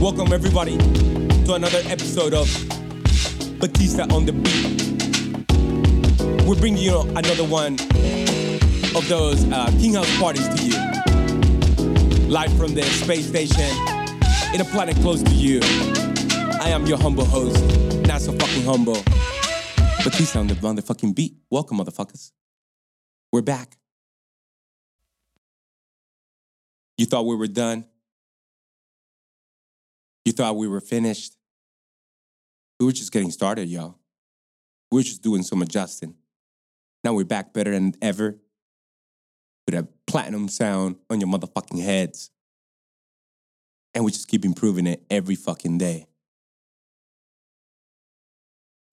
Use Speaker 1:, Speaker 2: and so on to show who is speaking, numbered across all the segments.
Speaker 1: Welcome everybody to another episode of Batista on the Beat. We're bringing you another one of those uh, King House parties to you. Live from the space station in a planet close to you. I am your humble host, not so fucking humble. Batista on the motherfucking beat. Welcome, motherfuckers. We're back. You thought we were done? You thought we were finished? We were just getting started, y'all. We were just doing some adjusting. Now we're back better than ever with a platinum sound on your motherfucking heads. And we just keep improving it every fucking day.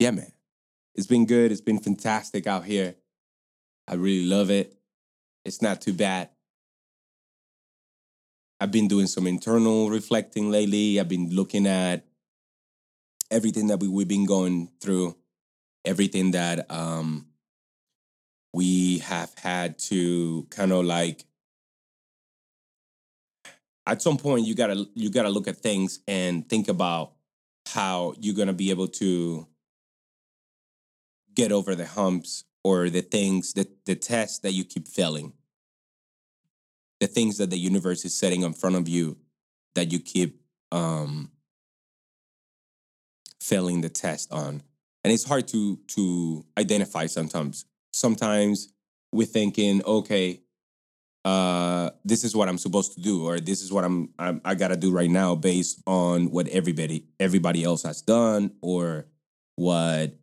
Speaker 1: Yeah, man. It's been good. It's been fantastic out here. I really love it. It's not too bad. I've been doing some internal reflecting lately. I've been looking at everything that we, we've been going through, everything that um, we have had to kind of like at some point you gotta you gotta look at things and think about how you're gonna be able to get over the humps or the things that the tests that you keep failing the things that the universe is setting in front of you that you keep um failing the test on. And it's hard to to identify sometimes. Sometimes we're thinking okay uh this is what i'm supposed to do or this is what i'm, I'm i gotta do right now based on what everybody everybody else has done or what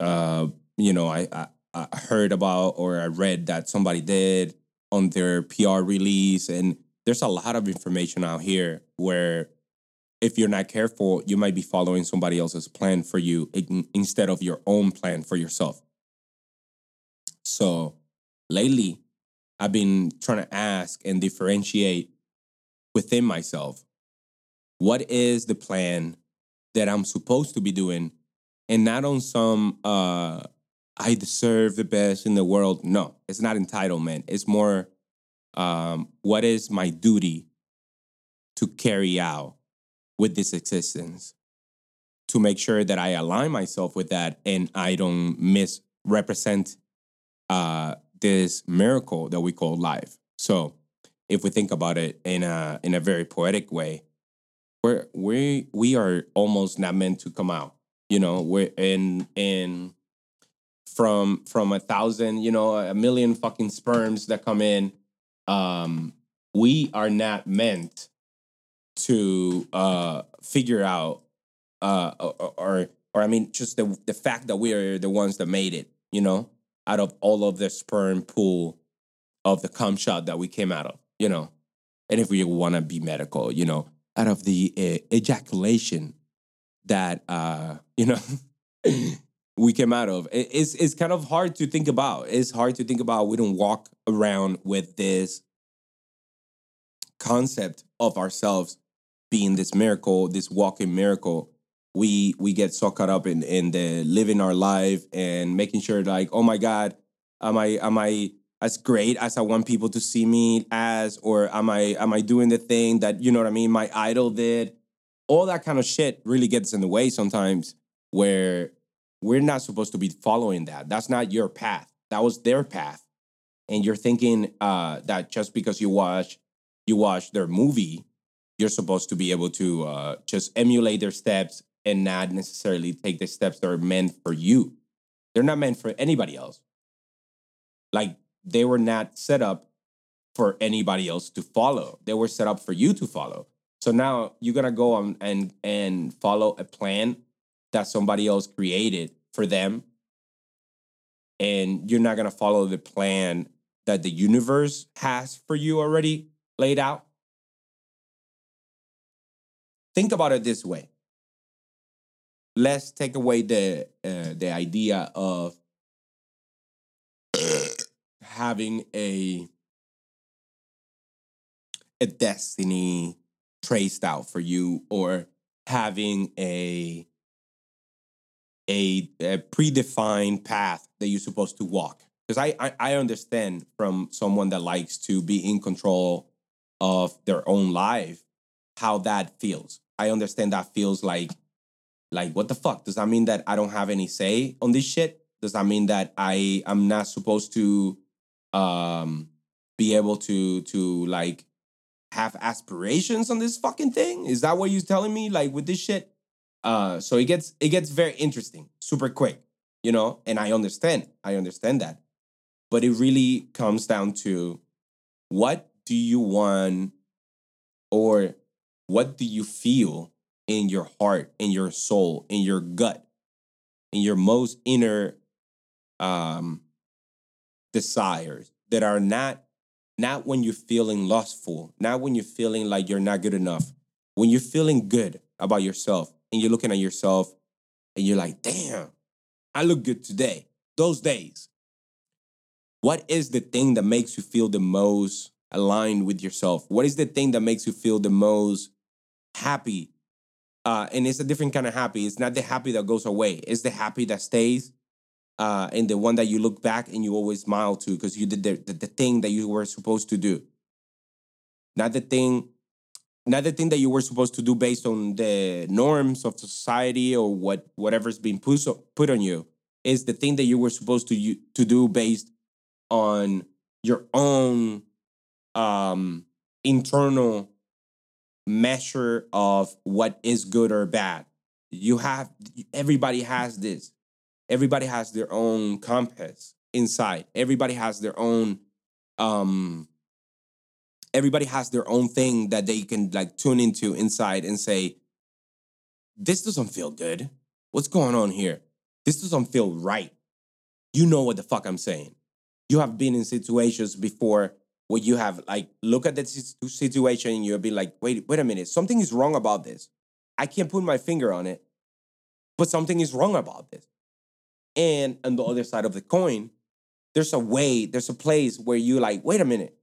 Speaker 1: uh you know I, I i heard about or i read that somebody did on their pr release and there's a lot of information out here where if you're not careful you might be following somebody else's plan for you in- instead of your own plan for yourself. So lately i've been trying to ask and differentiate within myself what is the plan that i'm supposed to be doing? And not on some uh I deserve the best in the world. No, it's not entitlement. It's more um what is my duty to carry out with this existence to make sure that I align myself with that and I don't misrepresent uh this miracle that we call life. So if we think about it in a in a very poetic way, we're we we are almost not meant to come out you know we're in in from from a thousand you know a million fucking sperms that come in um we are not meant to uh figure out uh or or, or i mean just the the fact that we are the ones that made it you know out of all of the sperm pool of the cum shot that we came out of you know? And if we want to be medical you know out of the uh, ejaculation that uh you know we came out of. It's it's kind of hard to think about. It's hard to think about. We don't walk around with this concept of ourselves being this miracle this walking miracle. We we get so caught up in in the living our life and making sure like oh my god am i am i as great as i want people to see me as? Or am i am i doing the thing that you know what i mean my idol did? All that kind of shit really gets in the way sometimes where we're not supposed to be following that. That's not your path. That was their path. And you're thinking uh, that just because you watch you watch their movie you're supposed to be able to uh, just emulate their steps and not necessarily take the steps that are meant for you. They're not meant for anybody else. Like they were not set up for anybody else to follow. They were set up for you to follow. So now you're gonna go on and and follow a plan that somebody else created for them. And you're not going to follow the plan that the universe has for you already laid out. Think about it this way. Let's take away the uh, the idea of having a a destiny traced out for you or having a a, a predefined path that you're supposed to walk. Because I, I I understand from someone that likes to be in control of their own life how that feels. I understand that feels like like what the fuck? Does that mean that I don't have any say on this shit? Does that mean that I am not supposed to um be able to to like have aspirations on this fucking thing? Is that what you're telling me? Like with this shit? Uh so it gets it gets very interesting super quick, you know, and I understand. I understand that. But it really comes down to what do you want or what do you feel in your heart, in your soul, in your gut, in your most inner um, desires that are not not when you're feeling lustful, not when you're feeling like you're not good enough, when you're feeling good about yourself and you're looking at yourself and you're like, damn, I look good today. Those days. What is the thing that makes you feel the most aligned with yourself? What is the thing that makes you feel the most happy? Uh, and it's a different kind of happy. It's not the happy that goes away. It's the happy that stays, uh, and the one that you look back and you always smile to because you did the, the, the thing that you were supposed to do. Not the thing, not the thing that you were supposed to do based on the norms of society or what whatever's been put put on you. Is the thing that you were supposed to to do based on your own um, internal measure of what is good or bad. You have everybody has this. Everybody has their own compass inside. Everybody has their own um everybody has their own thing that they can like tune into inside and say this doesn't feel good. What's going on here? This doesn't feel right. You know what the fuck I'm saying. You have been in situations before where you have like look at the situation and you'll be like, wait, wait a minute, something is wrong about this. I can't put my finger on it, but something is wrong about this. And on the other side of the coin, there's a way, there's a place where you like, wait a minute,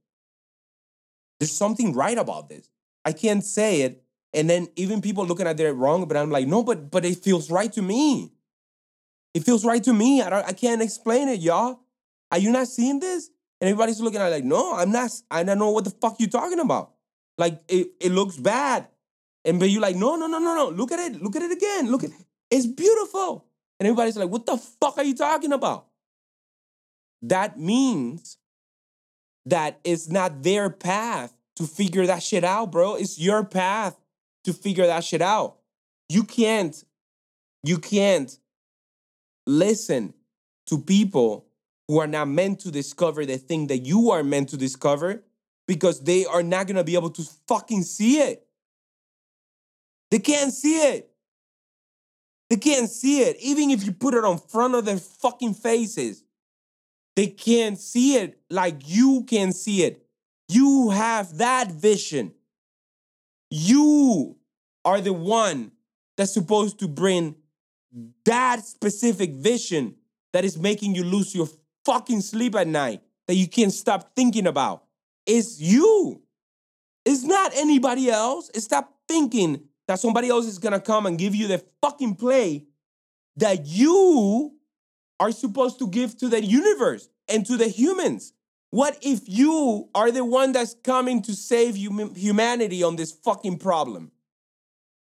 Speaker 1: there's something right about this. I can't say it. And then even people looking at it wrong, but I'm like, no, but but it feels right to me. It feels right to me. I don't I can't explain it, y'all. Are you not seeing this? And everybody's looking at it like, no, I'm not, I don't know what the fuck you're talking about. Like it, it looks bad. And but you're like, no, no, no, no, no. Look at it. Look at it again. Look at it. it's beautiful. And everybody's like, what the fuck are you talking about? That means that it's not their path to figure that shit out, bro. It's your path to figure that shit out. You can't, you can't listen to people who are not meant to discover the thing that you are meant to discover because they are not gonna be able to fucking see it. They can't see it. They can't see it. Even if you put it on front of their fucking faces, they can't see it like you can see it. You have that vision. You are the one that's supposed to bring that specific vision that is making you lose your fucking sleep at night that you can't stop thinking about. It's you. It's not anybody else. Stop thinking that somebody else is gonna come and give you the fucking play that you are supposed to give to the universe and to the humans. What if you are the one that's coming to save hum- humanity on this fucking problem?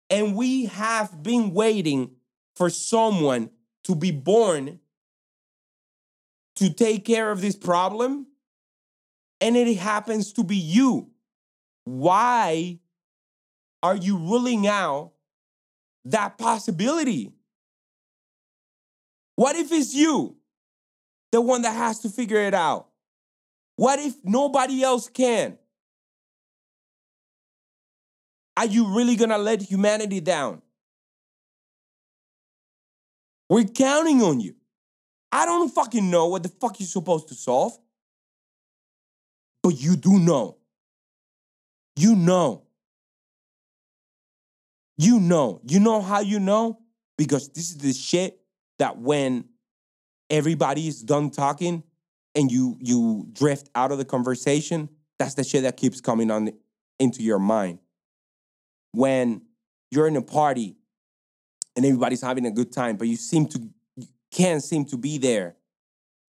Speaker 1: And we have been waiting for someone to be born to take care of this problem and it happens to be you. Why are you ruling out that possibility? What if it's you, the one that has to figure it out? What if nobody else can? Are you really gonna let humanity down? We're counting on you. I don't fucking know what the fuck you're supposed to solve. But you do know. You know. You know. You know how you know? Because this is the shit that when everybody is done talking and you you drift out of the conversation, that's the shit that keeps coming on into your mind. When you're in a party and everybody's having a good time, but you seem to can't seem to be there.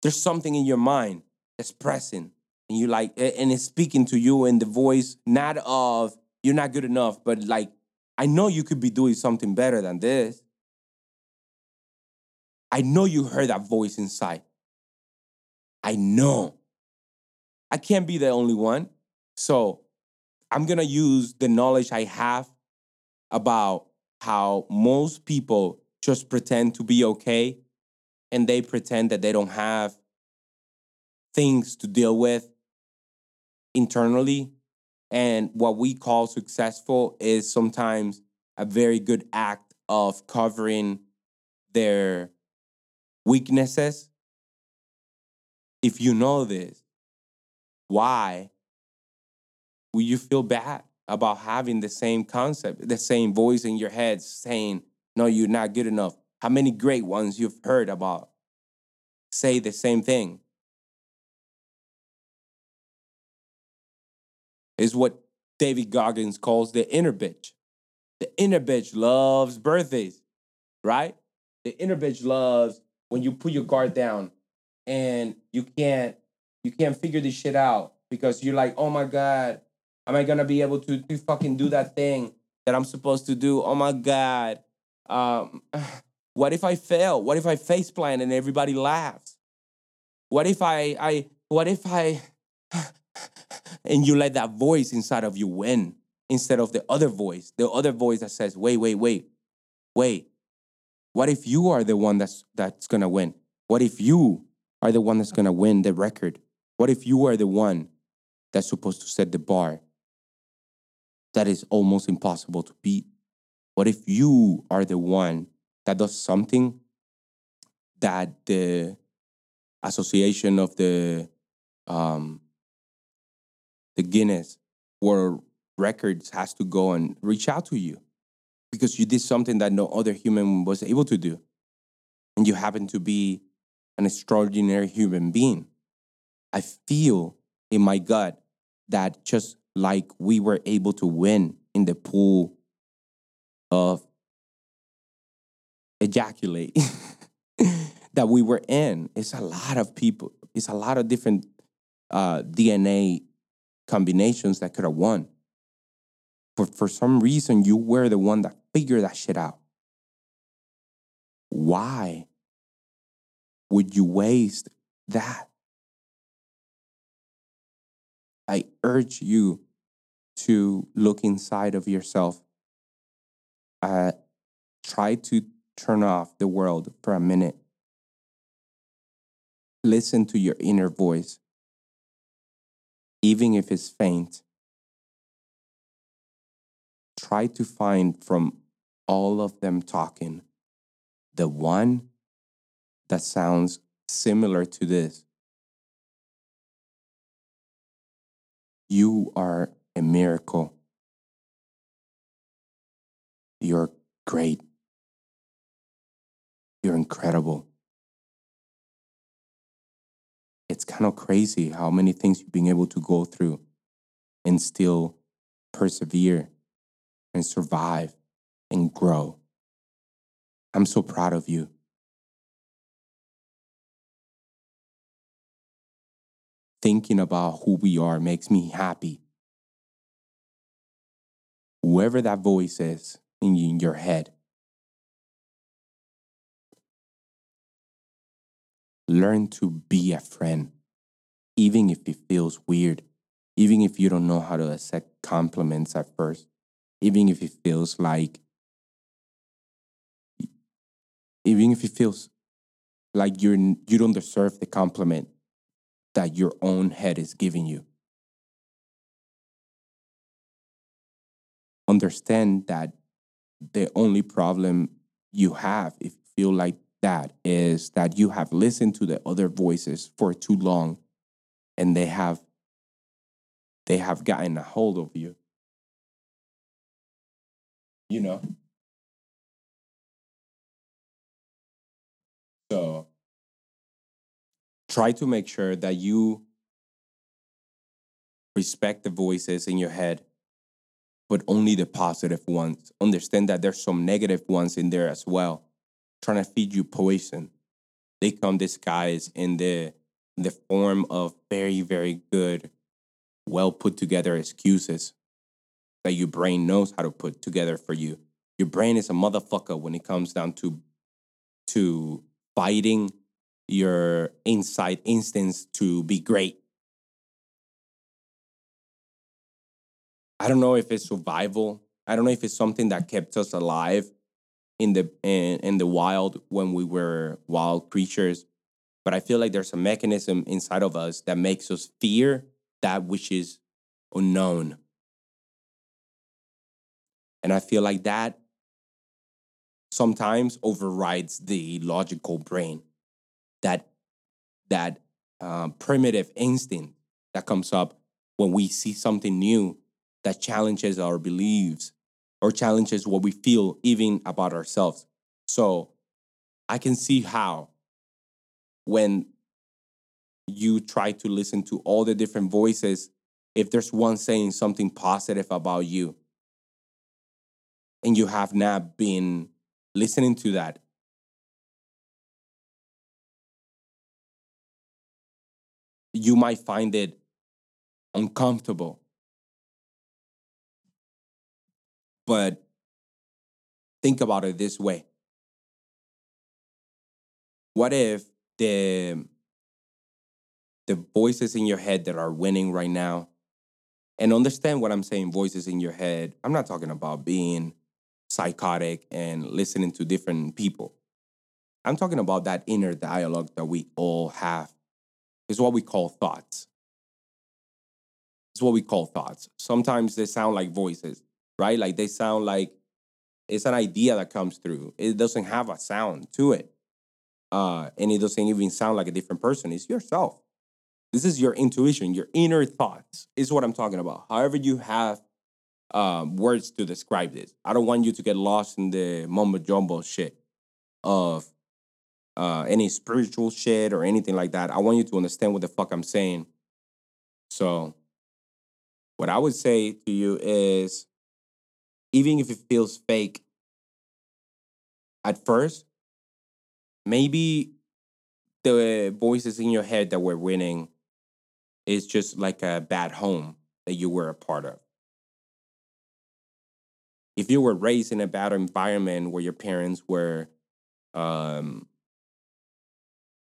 Speaker 1: There's something in your mind that's pressing, and you like, and it's speaking to you in the voice not of you're not good enough, but like I know you could be doing something better than this. I know you heard that voice inside. I know. I can't be the only one. So I'm going to use the knowledge I have about how most people just pretend to be okay and they pretend that they don't have things to deal with internally. And what we call successful is sometimes a very good act of covering their weaknesses. If you know this, why will you feel bad about having the same concept, the same voice in your head saying, no, you're not good enough? How many great ones you've heard about say the same thing? Is what David Goggins calls the inner bitch. The inner bitch loves birthdays, right? The inner bitch loves when you put your guard down and you can't you can't figure this shit out because you're like, oh my God, am I gonna be able to, to fucking do that thing that I'm supposed to do? Oh my God. Um, what if I fail? What if I face plant and everybody laughs? What if I I what if I and you let that voice inside of you win instead of the other voice, the other voice that says, wait, wait, wait, wait. What if you are the one that's that's gonna win? What if you are the one that's gonna win the record? What if you are the one that's supposed to set the bar that is almost impossible to beat? What if you are the one that does something that the association of the um, the Guinness World Records has to go and reach out to you because you did something that no other human was able to do. And you happen to be an extraordinary human being. I feel in my gut that just like we were able to win in the pool of ejaculate that we were in, it's a lot of people, it's a lot of different uh, DNA combinations that could have won. But for some reason, you were the one that figured that shit out. Why would you waste that? I urge you to look inside of yourself. Uh, try to turn off the world for a minute. Listen to your inner voice even if it's faint. Try to find from all of them talking the one that sounds similar to this. You are a miracle. You're great. You're incredible it's kind of crazy how many things you've been able to go through and still persevere and survive and grow. I'm so proud of you. Thinking about who we are makes me happy. Whoever that voice is in your head, learn to be a friend, even if it feels weird, even if you don't know how to accept compliments at first, even if it feels like, even if it feels like you're you don't deserve the compliment that your own head is giving you. Understand that the only problem you have if you feel like that is that you have listened to the other voices for too long and they have they have gotten a hold of you you know try to make sure that you respect the voices in your head but only the positive ones understand that there's some negative ones in there as well trying to feed you poison. They come disguised in the the form of very, very good, well put together excuses that your brain knows how to put together for you. Your brain is a motherfucker when it comes down to to fighting your inside instincts to be great. I don't know if it's survival. I don't know if it's something that kept us alive in the in, in the wild when we were wild creatures. But I feel like there's a mechanism inside of us that makes us fear that which is unknown. And I feel like that sometimes overrides the logical brain. That that uh, primitive instinct that comes up when we see something new that challenges our beliefs or challenges what we feel even about ourselves. So I can see how when you try to listen to all the different voices, if there's one saying something positive about you, and you have not been listening to that, you might find it uncomfortable. But think about it this way. What if the the voices in your head that are winning right now and understand what I'm saying voices in your head. I'm not talking about being psychotic and listening to different people. I'm talking about that inner dialogue that we all have. It's what we call thoughts. It's what we call thoughts. Sometimes they sound like voices, right? Like they sound like it's an idea that comes through. It doesn't have a sound to it. Uh, and it doesn't even sound like a different person. It's yourself. This is your intuition, your inner thoughts is what I'm talking about. However, you have um, words to describe this. I don't want you to get lost in the mumbo jumbo shit of uh, any spiritual shit or anything like that. I want you to understand what the fuck I'm saying. So, what I would say to you is even if it feels fake at first, maybe the voices in your head that were winning is just like a bad home that you were a part of. If you were raised in a bad environment where your parents were um,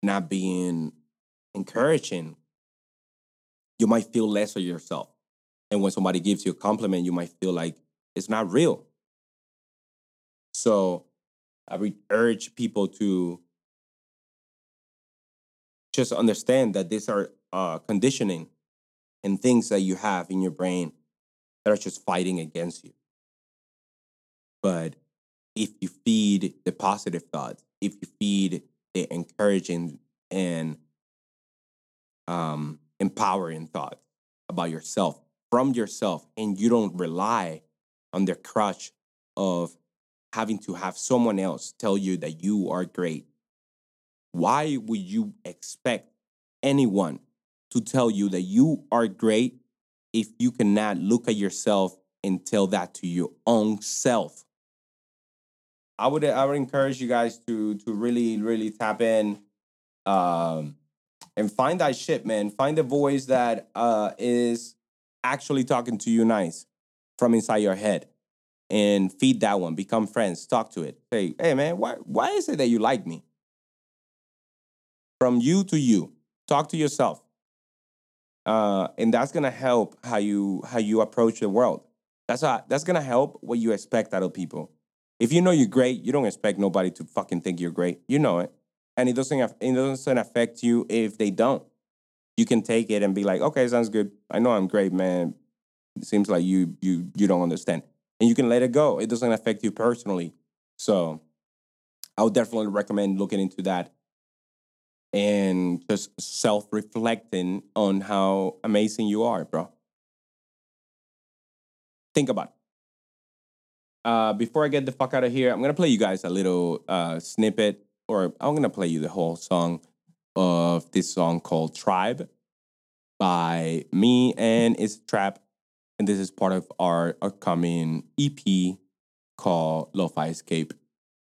Speaker 1: not being encouraging, you might feel less of yourself. And when somebody gives you a compliment, you might feel like it's not real. So I would urge people to just understand that these are uh, conditioning and things that you have in your brain that are just fighting against you. But if you feed the positive thoughts, if you feed encouraging and um, empowering thoughts about yourself from yourself, and you don't rely on the crutch of having to have someone else tell you that you are great, why would you expect anyone to tell you that you are great if you cannot look at yourself and tell that to your own self. I would I would encourage you guys to to really really tap in um and find that shit, man. Find the voice that uh is actually talking to you nice from inside your head. And feed that one. Become friends. Talk to it. Say, hey man, why why is it that you like me? From you to you. Talk to yourself uh, and that's gonna help how you how you approach the world. That's how, that's gonna help what you expect out of people. If you know you're great, you don't expect nobody to fucking think you're great. You know it, and it doesn't it doesn't affect you if they don't. You can take it and be like, okay, sounds good. I know I'm great, man. It seems like you you you don't understand, and you can let it go. It doesn't affect you personally. So, I would definitely recommend looking into that and just self reflecting on how amazing you are, bro. Think about it. Uh, before I get the fuck out of here, I'm gonna play you guys a little uh, snippet, or I'm gonna play you the whole song of this song called Tribe by me and it's Trap. And this is part of our upcoming EP called Lo-Fi Escape,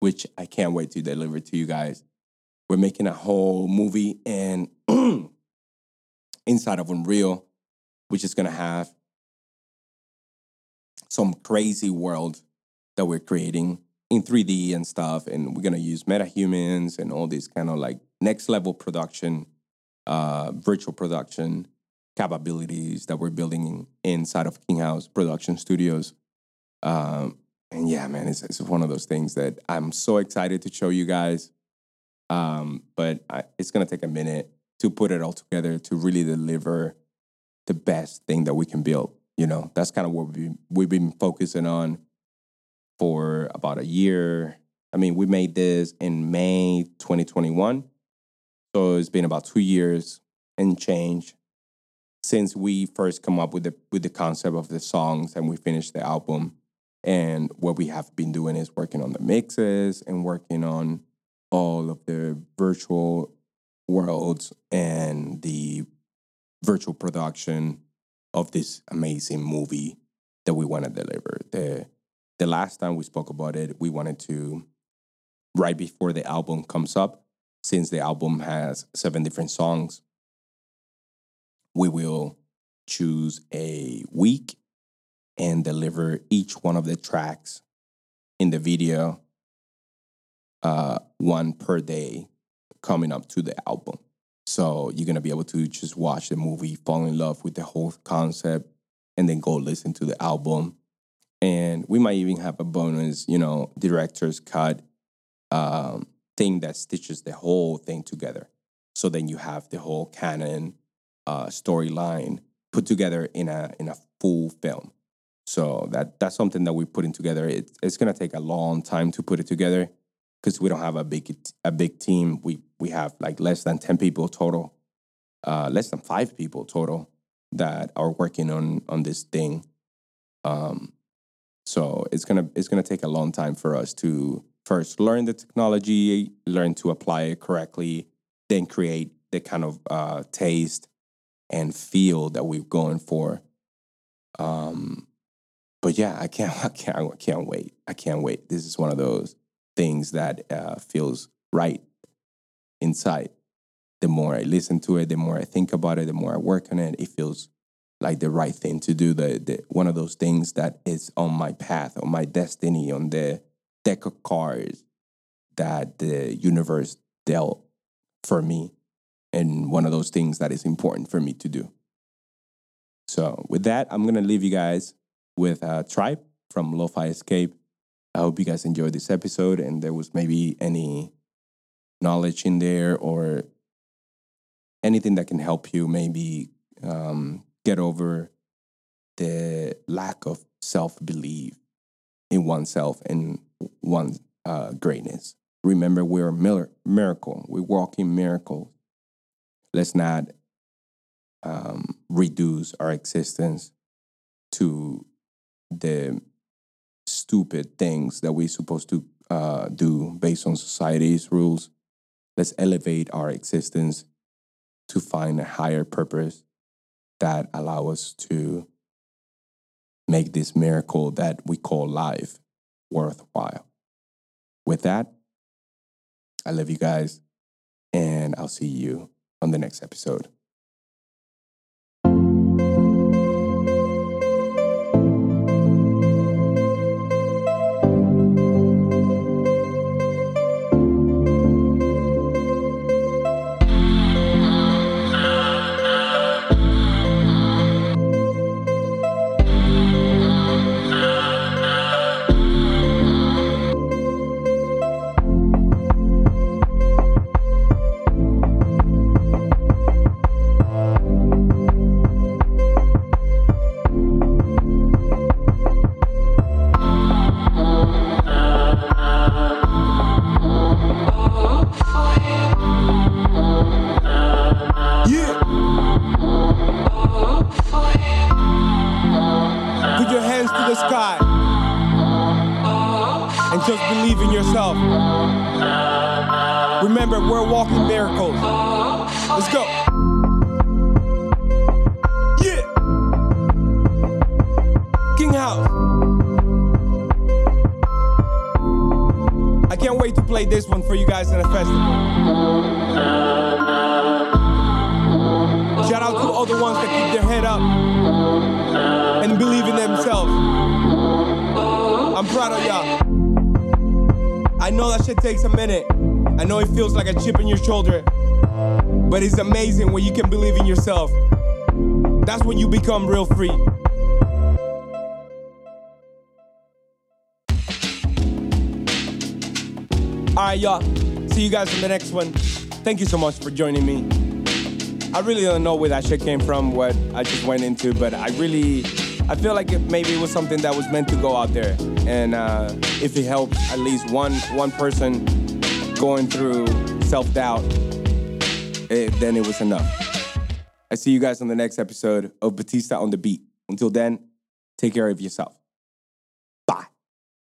Speaker 1: which I can't wait to deliver to you guys we're making a whole movie and inside of Unreal, which is gonna have some crazy world that we're creating in 3D and stuff. And we're gonna use metahumans and all these kind of like next level production, uh, virtual production capabilities that we're building inside of King House Production Studios. Um, and yeah, man, it's, it's one of those things that I'm so excited to show you guys. Um, but I, it's gonna take a minute to put it all together to really deliver the best thing that we can build. You know, that's kind of what been, we've been focusing on for about a year. I mean, we made this in May 2021. So it's been about two years and change since we first come up with the with the concept of the songs and we finished the album. And what we have been doing is working on the mixes and working on all of the virtual worlds and the virtual production of this amazing movie that we want to deliver. The the last time we spoke about it, we wanted to right before the album comes up, since the album has seven different songs, we will choose a week and deliver each one of the tracks in the video uh, one per day coming up to the album. So you're gonna be able to just watch the movie, fall in love with the whole concept, and then go listen to the album. And we might even have a bonus, you know, director's cut um, thing that stitches the whole thing together. So then you have the whole canon uh, storyline put together in a in a full film. So that that's something that we're putting together. It, it's gonna take a long time to put it together because we don't have a big a big team. We we have like less than ten people total, uh, less than five people total that are working on on this thing. Um, so it's gonna it's gonna take a long time for us to first learn the technology, learn to apply it correctly, then create the kind of uh, taste and feel that we're going for. Um, but yeah, I can't, I can't, I can't wait. I can't wait. This is one of those things that uh, feels right inside. The more I listen to it, the more I think about it, the more I work on it, it feels like the right thing to do. The, the one of those things that is on my path, on my destiny, on the deck of cards that the universe dealt for me, and one of those things that is important for me to do. So, with that, I'm gonna leave you guys with a Tribe from Lo-Fi Escape. I hope you guys enjoyed this episode and there was maybe any knowledge in there or anything that can help you maybe um, get over the lack of self belief in oneself and one's uh, greatness. Remember, we're a miracle. We walk in miracles. Let's not um, reduce our existence to the stupid things that we're supposed to uh, do based on society's rules. Let's elevate our existence to find a higher purpose that allow us to make this miracle that we call life worthwhile. With that, I love you guys, and I'll see you on the next episode. Themselves. I'm proud of y'all. I know that shit takes a minute. I know it feels like a chip in your shoulder. But it's amazing when you can believe in yourself. That's when you become real free. All right, y'all. See you guys in the next one. Thank you so much for joining me. I really don't know where that shit came from, what I just went into, but I really, I feel like it, maybe it was something that was meant to go out there. And uh, if it helped at least one one person going through self doubt, then it was enough. I see you guys on the next episode of Batista on the Beat. Until then, take care of yourself.